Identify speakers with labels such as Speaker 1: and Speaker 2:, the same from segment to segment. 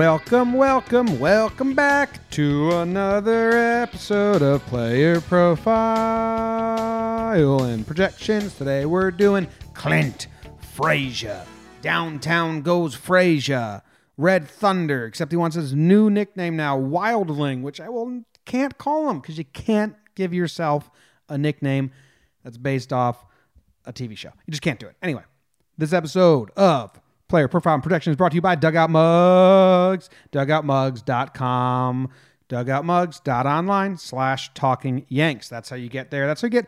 Speaker 1: Welcome, welcome, welcome back to another episode of Player Profile and Projections. Today we're doing Clint Frazier. Downtown goes Frazier. Red Thunder, except he wants his new nickname now, Wildling, which I will can't call him because you can't give yourself a nickname that's based off a TV show. You just can't do it. Anyway, this episode of Player Profile and Protection is brought to you by Dugout Mugs, dugoutmugs.com, dugoutmugs.online slash talking Yanks. That's how you get there. That's how you get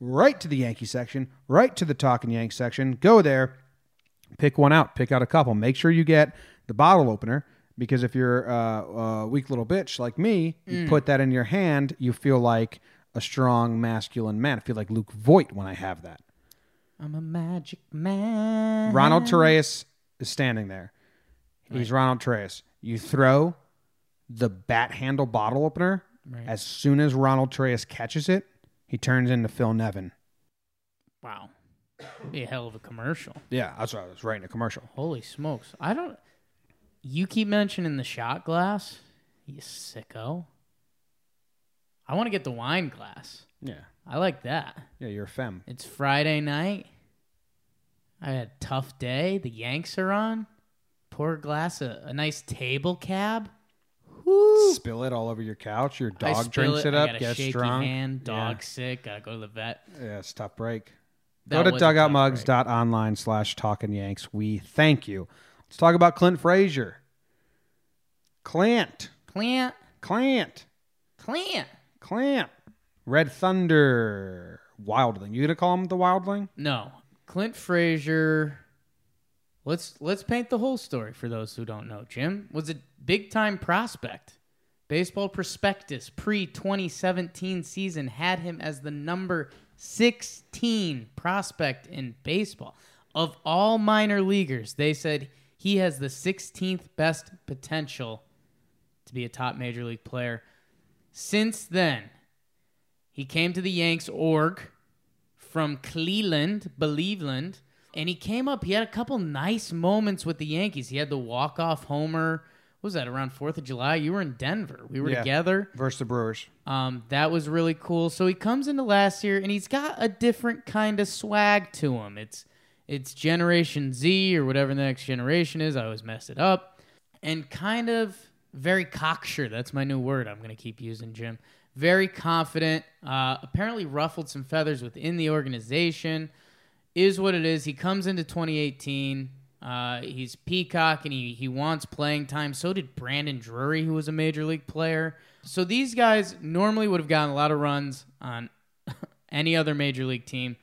Speaker 1: right to the Yankee section, right to the talking Yanks section. Go there, pick one out, pick out a couple. Make sure you get the bottle opener because if you're uh, a weak little bitch like me, you put that in your hand, you feel like a strong masculine man. I feel like Luke Voit when I have that.
Speaker 2: I'm a magic man.
Speaker 1: Ronald Torreyes is standing there. He's Ronald Torreyes. You throw the bat handle bottle opener.
Speaker 2: Right.
Speaker 1: As soon as Ronald Torreyes catches it, he turns into Phil Nevin.
Speaker 2: Wow. Be a hell of a commercial.
Speaker 1: Yeah, that's what I was writing a commercial.
Speaker 2: Holy smokes. I don't. You keep mentioning the shot glass. You sicko. I want to get the wine glass.
Speaker 1: Yeah,
Speaker 2: I like that.
Speaker 1: yeah, you're a femme.
Speaker 2: It's Friday night. I had a tough day. The Yanks are on. Pour a glass, a, a nice table cab. Woo.
Speaker 1: Spill it all over your couch. Your
Speaker 2: I
Speaker 1: dog
Speaker 2: spill
Speaker 1: drinks it,
Speaker 2: I
Speaker 1: up,
Speaker 2: got a
Speaker 1: gets
Speaker 2: shaky
Speaker 1: drunk.
Speaker 2: hand, dog sick. Gotta go to the vet.
Speaker 1: Yeah, it's a tough break.
Speaker 2: That
Speaker 1: Go to
Speaker 2: was a tough break.
Speaker 1: dugoutmugs.online slash talking Yanks. We thank you. Let's talk about Clint Frazier. Clint.
Speaker 2: Plant,
Speaker 1: Clint.
Speaker 2: plant.
Speaker 1: Clint. Red Thunder. Wildling. You gonna call him the Wildling?
Speaker 2: No, Clint Frazier. Let's let's paint the whole story for those who don't know. Jim was a big time prospect. Baseball Prospectus pre 2017 season had him as the number 16 prospect in baseball. Of all minor leaguers, they said he has the 16th best potential to be a top major league player. Since then, he came to the Yanks org from Cleveland, Believeland, and he came up. He had a couple nice moments with the Yankees. He had the walk off homer. What was that around Fourth of July? You were in Denver. We were
Speaker 1: Yeah.
Speaker 2: together.
Speaker 1: Versus the Brewers.
Speaker 2: Um, that was really cool. So he comes into last year and he's got a different kind of swag to him. It's it's Generation Z or whatever the next generation is. I always mess it up. And kind of very cocksure. That's my new word I'm going to keep using, Jim. Very confident. Uh, apparently ruffled some feathers within the organization. Is what it is. He comes into 2018. Uh, he's peacock and he, he wants playing time. So did Brandon Drury, who was a major league player. So these guys normally would have gotten a lot of runs on any other major league team.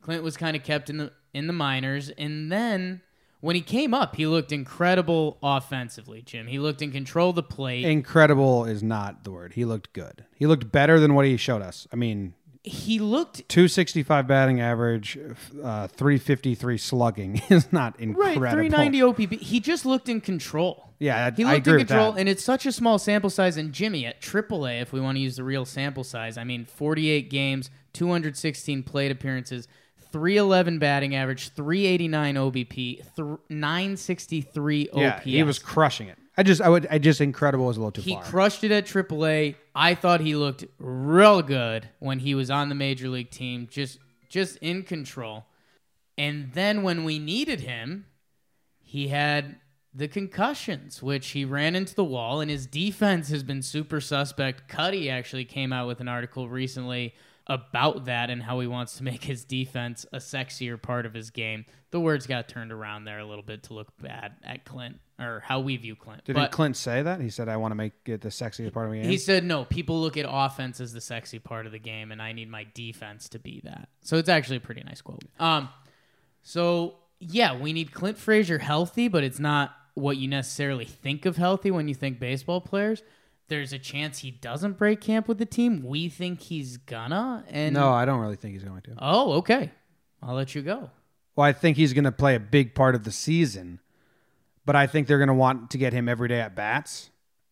Speaker 2: Clint was kind of kept in the in the minors, and then when he came up, he looked incredible offensively. Jim, he looked in control of the plate.
Speaker 1: Incredible is not the word. He looked good. He looked better than what he showed us. I mean,
Speaker 2: he looked
Speaker 1: 265 batting average, uh, 353 slugging is not incredible.
Speaker 2: right,
Speaker 1: incredible.
Speaker 2: 390 OBP. He just looked in control.
Speaker 1: Yeah,
Speaker 2: He looked in control, and it's such a small sample size. And Jimmy at AAA, if we want to use the real sample size, I mean, 48 games, 216 plate appearances, 311 batting average, 389 OBP, th- 963 OPS.
Speaker 1: yeah, he was crushing it. I just, I would, I just incredible was a little too
Speaker 2: He
Speaker 1: far.
Speaker 2: He crushed it at AAA. I thought he looked real good when he was on the major league team, just just in control. And then when we needed him, he had the concussions, which he ran into the wall, and his defense has been super suspect. Cuddy actually came out with an article recently about that and how he wants to make his defense a sexier part of his game. The words got turned around there a little bit to look bad at Clint or how we view Clint.
Speaker 1: Didn't
Speaker 2: But-
Speaker 1: Clint say that? He said, "I want to make it the sexiest part of my game."
Speaker 2: he said, no, people look at offense as the sexy part of the game, and I need my defense to be that. So it's actually a pretty nice quote. Um, so, yeah, we need Clint Frazier healthy, but it's not what you necessarily think of healthy when you think baseball players. There's a chance he doesn't break camp with the team. We think he's gonna. And
Speaker 1: no, I don't really think he's going to.
Speaker 2: Oh, okay. I'll let you go.
Speaker 1: Well, I think he's going to play a big part of the season, but I think they're going to want to get him every day at bats,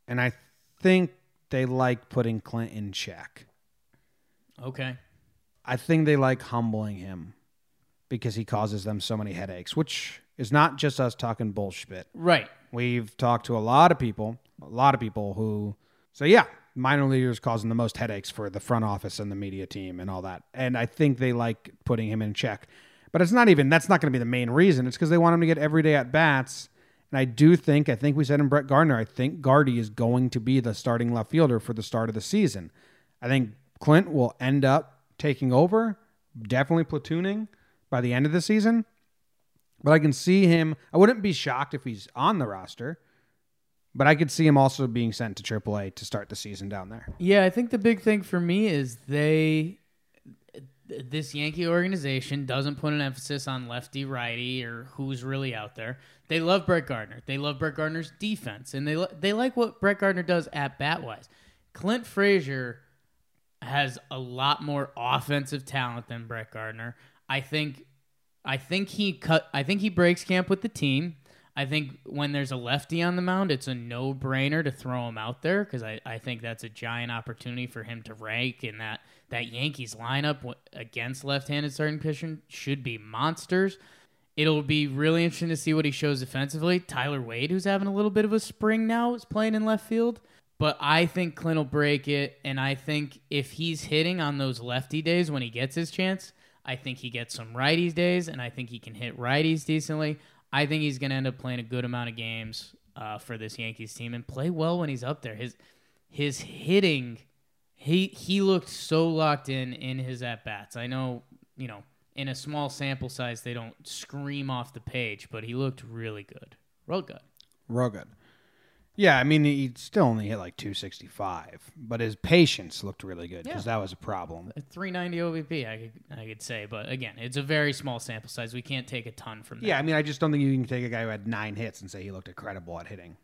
Speaker 1: and I think they like putting Clint in check.
Speaker 2: Okay.
Speaker 1: I think they like humbling him because he causes them so many headaches, which is not just us talking bullshit.
Speaker 2: Right.
Speaker 1: We've talked to a lot of people, a lot of people who say, yeah, minor leaguers causing the most headaches for the front office and the media team and all that. And I think they like putting him in check. But it's not even, that's not going to be the main reason. It's because they want him to get everyday at bats. And I do think, I think we said in Brett Gardner, I think Gardy is going to be the starting left fielder for the start of the season. I think Clint will end up taking over, definitely platooning by the end of the season. But I can see him, I wouldn't be shocked if he's on the roster. But I could see him also being sent to AAA to start the season down there.
Speaker 2: Yeah, I think the big thing for me is they this Yankee organization doesn't put an emphasis on lefty righty or who's really out there. They love Brett Gardner. They love Brett Gardner's defense, and they they like what Brett Gardner does at bat wise. Clint Frazier has a lot more offensive talent than Brett Gardner. I think I think he cut I think he breaks camp with the team. I think when there's a lefty on the mound, it's a no brainer to throw him out there because I, I think that's a giant opportunity for him to rank in that that Yankees lineup against left-handed starting pitching should be monsters. It'll be really interesting to see what he shows defensively. Tyler Wade, who's having a little bit of a spring now, is playing in left field. But I think Clint will break it, and I think if he's hitting on those lefty days when he gets his chance, I think he gets some righties days, and I think he can hit righties decently. I think he's going to end up playing a good amount of games uh, for this Yankees team and play well when he's up there. His his hitting, he he looked so locked in in his at bats. I know you know in a small sample size they don't scream off the page, but he looked really good, real good,
Speaker 1: real good. Yeah, I mean, he still only hit like 265, but his patience looked really good because yeah. that was a problem.
Speaker 2: A 390 OBP, I could, I could say, but again, it's a very small sample size. We can't take a ton from that.
Speaker 1: Yeah, I mean, I just don't think you can take a guy who had nine hits and say he looked incredible at hitting.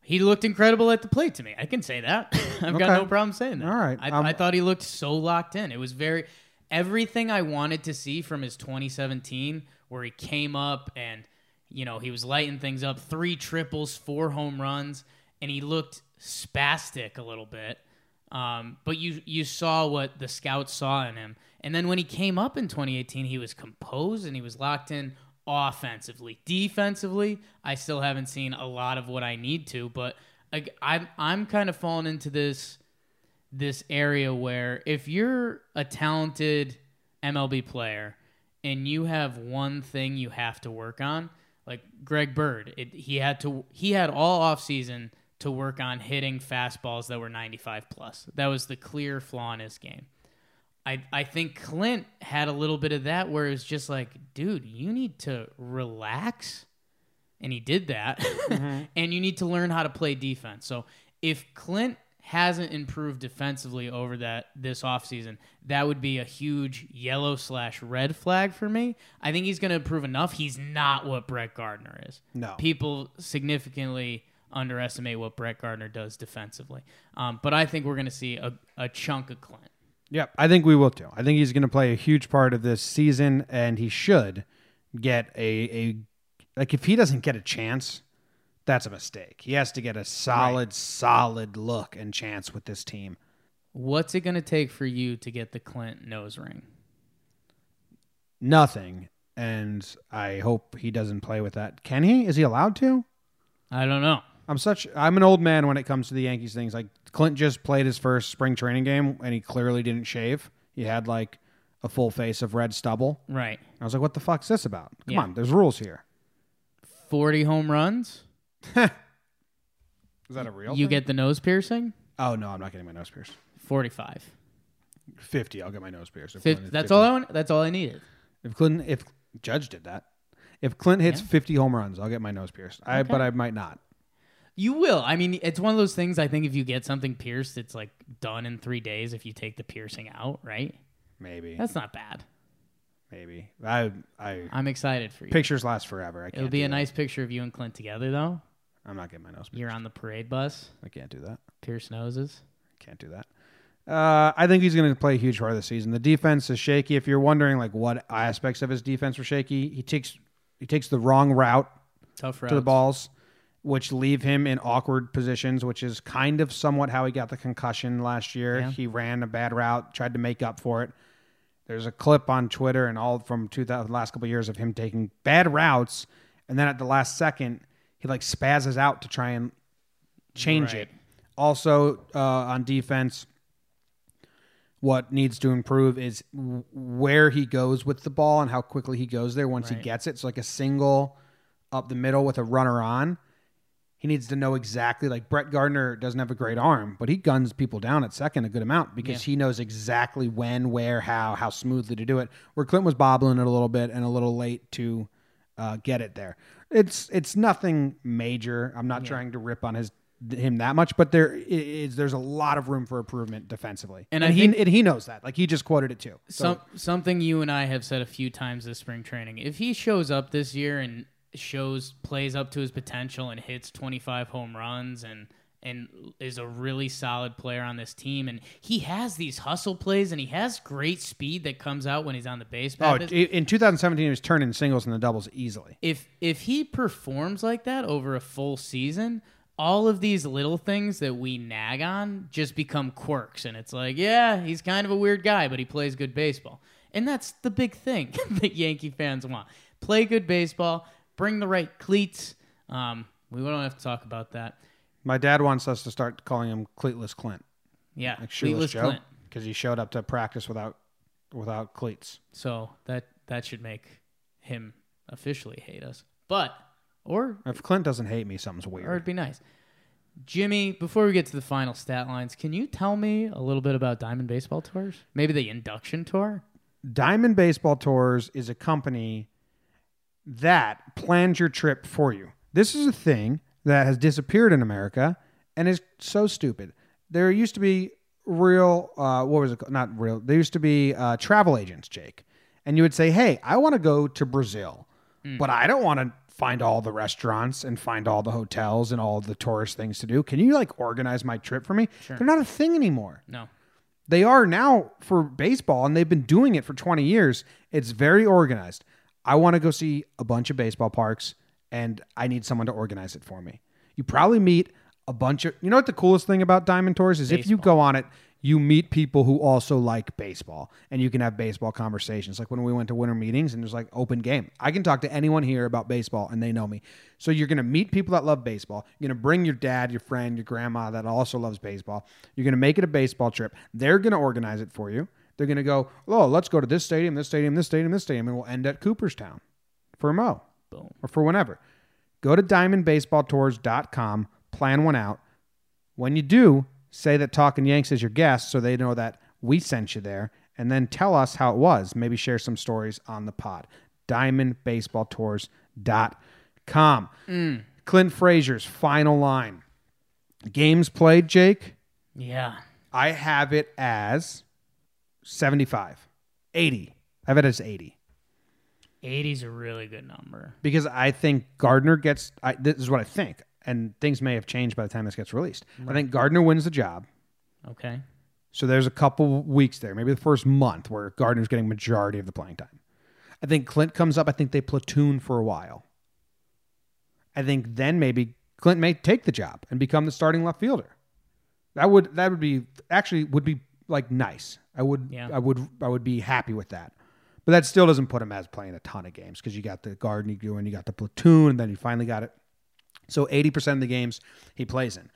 Speaker 2: He looked incredible at the plate to me. I can say that. I've okay. got no problem saying that.
Speaker 1: All right.
Speaker 2: I, um, I thought he looked so locked in. It was very everything I wanted to see from his 2017, where he came up and you know he was lighting things up, three triples, four home runs and he looked spastic a little bit. Um, but you you saw what the scouts saw in him, and then when he came up in 2018, he was composed and he was locked in offensively. Defensively, I still haven't seen a lot of what I need to, but I, I'm I'm kind of falling into this this area where if you're a talented MLB player and you have one thing you have to work on, like Greg Bird, it, he had to he had all off season to work on hitting fastballs that were 95 plus. That was the clear flaw in his game. I, I think Clint had a little bit of that where it was just like, dude, you need to relax. And he did that. Mm-hmm. and you need to learn how to play defense. So if Clint hasn't improved defensively over that this offseason, that would be a huge yellow slash red flag for me. I think he's going to improve enough. He's not what Brett Gardner is.
Speaker 1: No.
Speaker 2: People significantly underestimate what Brett Gardner does defensively. Um, but I think we're going to see a, a chunk of Clint.
Speaker 1: Yep, I think we will too. I think he's going to play a huge part of this season, and he should get a a like if he doesn't get a chance, that's a mistake. He has to get a solid, right. solid look and chance with this team.
Speaker 2: What's it going to take for you to get the Clint nose ring?
Speaker 1: Nothing, and I hope he doesn't play with that. Can he? Is he allowed to?
Speaker 2: I don't know.
Speaker 1: I'm such I'm an old man when it comes to the Yankees things. Like Clint just played his first spring training game and he clearly didn't shave. He had like a full face of red stubble.
Speaker 2: Right.
Speaker 1: I was like, what the fuck's this about? Come yeah. on, there's rules here.
Speaker 2: 40 home runs?
Speaker 1: Is that a real
Speaker 2: You
Speaker 1: thing?
Speaker 2: get the nose piercing?
Speaker 1: Oh no, I'm not getting my nose pierced.
Speaker 2: 45.
Speaker 1: 50, I'll get my nose pierced.
Speaker 2: 50, that's 50. all I want, that's all I needed.
Speaker 1: If Clint if Judge did that. If Clint hits yeah. 50 home runs, I'll get my nose pierced. I but I might not.
Speaker 2: You will. I mean, it's one of those things. I think if you get something pierced, it's like done in three days. If you take the piercing out, right?
Speaker 1: Maybe
Speaker 2: that's not bad.
Speaker 1: Maybe I I
Speaker 2: I'm excited for you.
Speaker 1: Pictures last forever. I can't
Speaker 2: It'll be a
Speaker 1: that.
Speaker 2: nice picture of you and Clint together, though.
Speaker 1: I'm not getting my nose.
Speaker 2: Pierced. You're on the parade bus.
Speaker 1: I can't do that.
Speaker 2: Pierce noses.
Speaker 1: Can't do that. Uh, I think he's going to play a huge part of the season. The defense is shaky. If you're wondering like what aspects of his defense were shaky, he takes he takes the wrong route
Speaker 2: Tough
Speaker 1: to the balls which leave him in awkward positions, which is kind of somewhat how he got the concussion last year. Yeah. He ran a bad route, tried to make up for it. There's a clip on Twitter and all from the last couple of years of him taking bad routes, and then at the last second, he like spazzes out to try and change
Speaker 2: Right.
Speaker 1: it. Also uh, on defense, what needs to improve is w- where he goes with the ball and how quickly he goes there once he gets it. So like a single up the middle with a runner on. He needs to know exactly like Brett Gardner doesn't have a great arm, but he guns people down at second a good amount because he knows exactly when, where, how, how smoothly to do it. Where Clint was bobbling it a little bit and a little late to uh, get it there. It's it's nothing major. I'm not trying to rip on his him that much, but there is there's a lot of room for improvement defensively,
Speaker 2: And
Speaker 1: and, he and he knows that. Like he just quoted it too. So
Speaker 2: Some something you and I have said a few times this spring training. If he shows up this year and shows plays up to his potential and hits 25 home runs and and is a really solid player on this team and he has these hustle plays and he has great speed that comes out when he's on the base
Speaker 1: oh, in 2017 he was turning singles and the doubles easily.
Speaker 2: if if he performs like that over a full season, all of these little things that we nag on just become quirks and it's like, yeah, he's kind of a weird guy, but he plays good baseball. And that's the big thing that Yankee fans want. Play good baseball, bring the right cleats. Um, we don't have to talk about that.
Speaker 1: My dad wants us to start calling him Cleatless Clint,
Speaker 2: Yeah,
Speaker 1: like shoeless Joe,
Speaker 2: Clint.
Speaker 1: because he showed up to practice without without cleats.
Speaker 2: So that that should make him officially hate us. But or
Speaker 1: If Clint doesn't hate me, something's weird.
Speaker 2: or it'd be nice. Jimmy, before we get to the final stat lines, can you tell me a little bit about Diamond Baseball Tours? Maybe the induction tour?
Speaker 1: Diamond Baseball Tours is a company that plans your trip for you. This is a thing that has disappeared in America and is so stupid. There used to be real, uh, what was it called? Not real. There used to be uh, travel agents, Jake. And you would say, hey, I want to go to Brazil, but I don't want to find all the restaurants and find all the hotels and all the tourist things to do. Can you like organize my trip for me? They're not a thing anymore.
Speaker 2: No.
Speaker 1: They are now for baseball, and they've been doing it for 20 years. It's very organized. I want to go see a bunch of baseball parks, and I need someone to organize it for me. You probably meet a bunch of. You know what the coolest thing about Diamond Tours is? If you go on it, you meet people who also like baseball, and you can have baseball conversations. Like when we went to winter meetings, and there's like open game. I can talk to anyone here about baseball, and they know me. So you're gonna meet people that love baseball. You're gonna bring your dad, your friend, your grandma that also loves baseball. You're gonna make it a baseball trip. They're gonna organize it for you. They're gonna go, oh, let's go to this stadium, this stadium, this stadium, this stadium, and we'll end at Cooperstown for a mo
Speaker 2: Boom.
Speaker 1: or for whenever. Go to diamondbaseballtours.com, plan one out. When you do, say that Talking Yanks is your guest so they know that we sent you there, and then tell us how it was. Maybe share some stories on the pod. Diamondbaseballtours.com. Mm. Clint Frazier's final line. Games played, Jake.
Speaker 2: Yeah.
Speaker 1: I have it as 75. 80. I have it as 80.
Speaker 2: is a really good number.
Speaker 1: because I think Gardner gets. I, this is what I think, and things may have changed by the time this gets released. I think Gardner wins the job.
Speaker 2: Okay.
Speaker 1: So there's a couple weeks there, maybe the first month, where Gardner's getting majority of the playing time. I think Clint comes up. I think they platoon for a while. I think then maybe Clint may take the job and become the starting left fielder. That would that would be actually would be like nice. I would
Speaker 2: Yeah.
Speaker 1: I would I would be happy with that. But that still doesn't put him as playing a ton of games because you got the guard you do and you got the platoon and then you finally got it. So 80% of the games he plays in.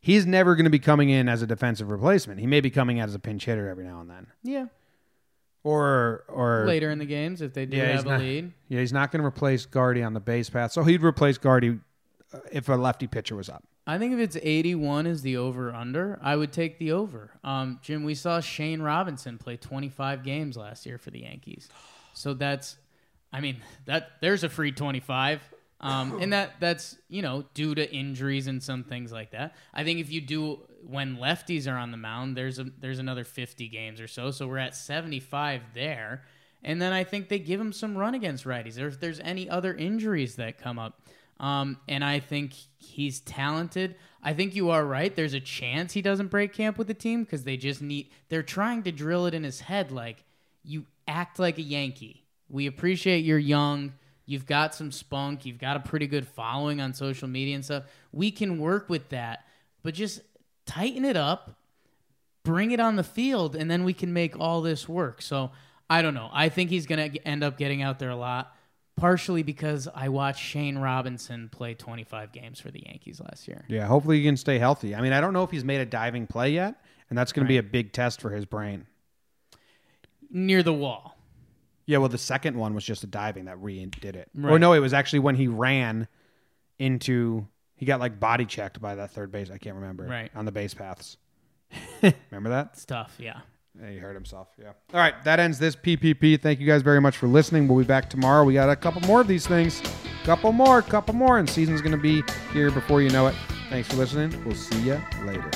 Speaker 1: He's never going to be coming in as a defensive replacement. He may be coming out as a pinch hitter every now and then.
Speaker 2: Yeah.
Speaker 1: Or or
Speaker 2: Later in the games, if they do
Speaker 1: Yeah,
Speaker 2: have a
Speaker 1: not-
Speaker 2: lead.
Speaker 1: yeah, he's not going to replace Gardy on the base path. So he'd replace Gardy uh, if a lefty pitcher was up.
Speaker 2: I think if it's 81 is the over under, I would take the over. Um, Jim, we saw Shane Robinson play 25 games last year for the Yankees. So that's, I mean, that there's a free 25. Um, and that that's, you know, due to injuries and some things like that. I think if you do when lefties are on the mound, there's a there's another 50 games or so. So we're at 75 there. And then I think they give him some run against righties, or if there's any other injuries that come up. Um, and I think he's talented. I think you are right. There's a chance he doesn't break camp with the team because they just need. They're trying to drill it in his head like you act like a Yankee. We appreciate you're young. You've got some spunk. You've got a pretty good following on social media and stuff. We can work with that, but just tighten it up, bring it on the field, and then we can make all this work. So I don't know. I think he's going to end up getting out there a lot, partially because I watched Shane Robinson play 25 games for the Yankees last year.
Speaker 1: Yeah, hopefully he can stay healthy. I mean, I don't know if he's made a diving play yet, and that's going to be a big test for his brain.
Speaker 2: Near the wall.
Speaker 1: Yeah, well, the second one was just a diving that re did it. Or
Speaker 2: Right.
Speaker 1: no, it was actually when he ran into he got like body checked by that third base. I can't remember.
Speaker 2: Right.
Speaker 1: on the base paths. remember that?
Speaker 2: Stuff, yeah.
Speaker 1: Yeah, he hurt himself. Yeah. All right, that ends this PPP. Thank you guys very much for listening. We'll be back tomorrow. We got a couple more of these things. Couple more, couple more, and season's going to be here before you know it. Thanks for listening. We'll see you later.